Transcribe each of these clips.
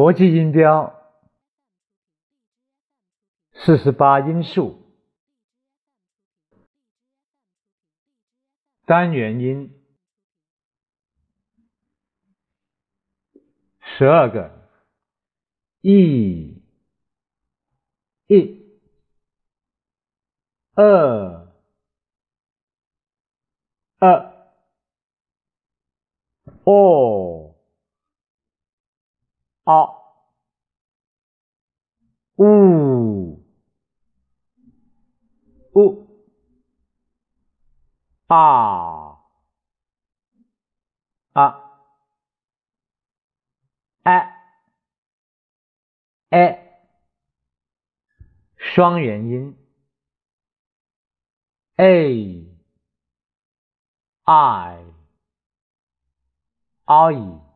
国际音标四十八音素单元音十二个一、一、二、二、哦。啊，呜，呜，啊，啊，哎，哎，双元音，a i i。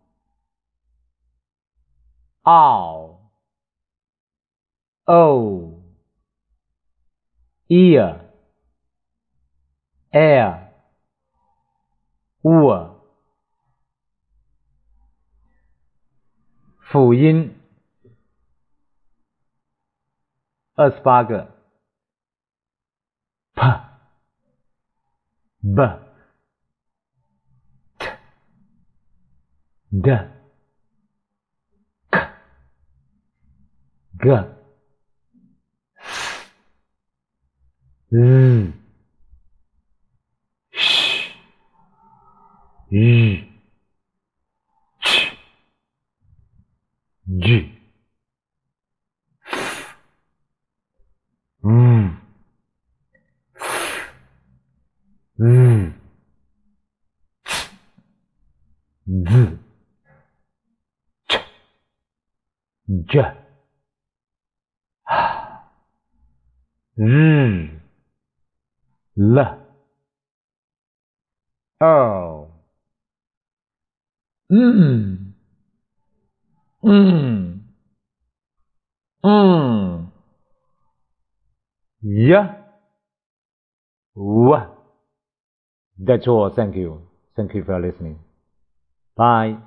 Ow, o, ear, air, w，辅音二十八个，p, b, t, d。个，日，嘘，吁，去，日，嗯，嗯，字，这。Z, L, O, mm, mm, mm. That's all. Thank you. Thank you for listening. Bye.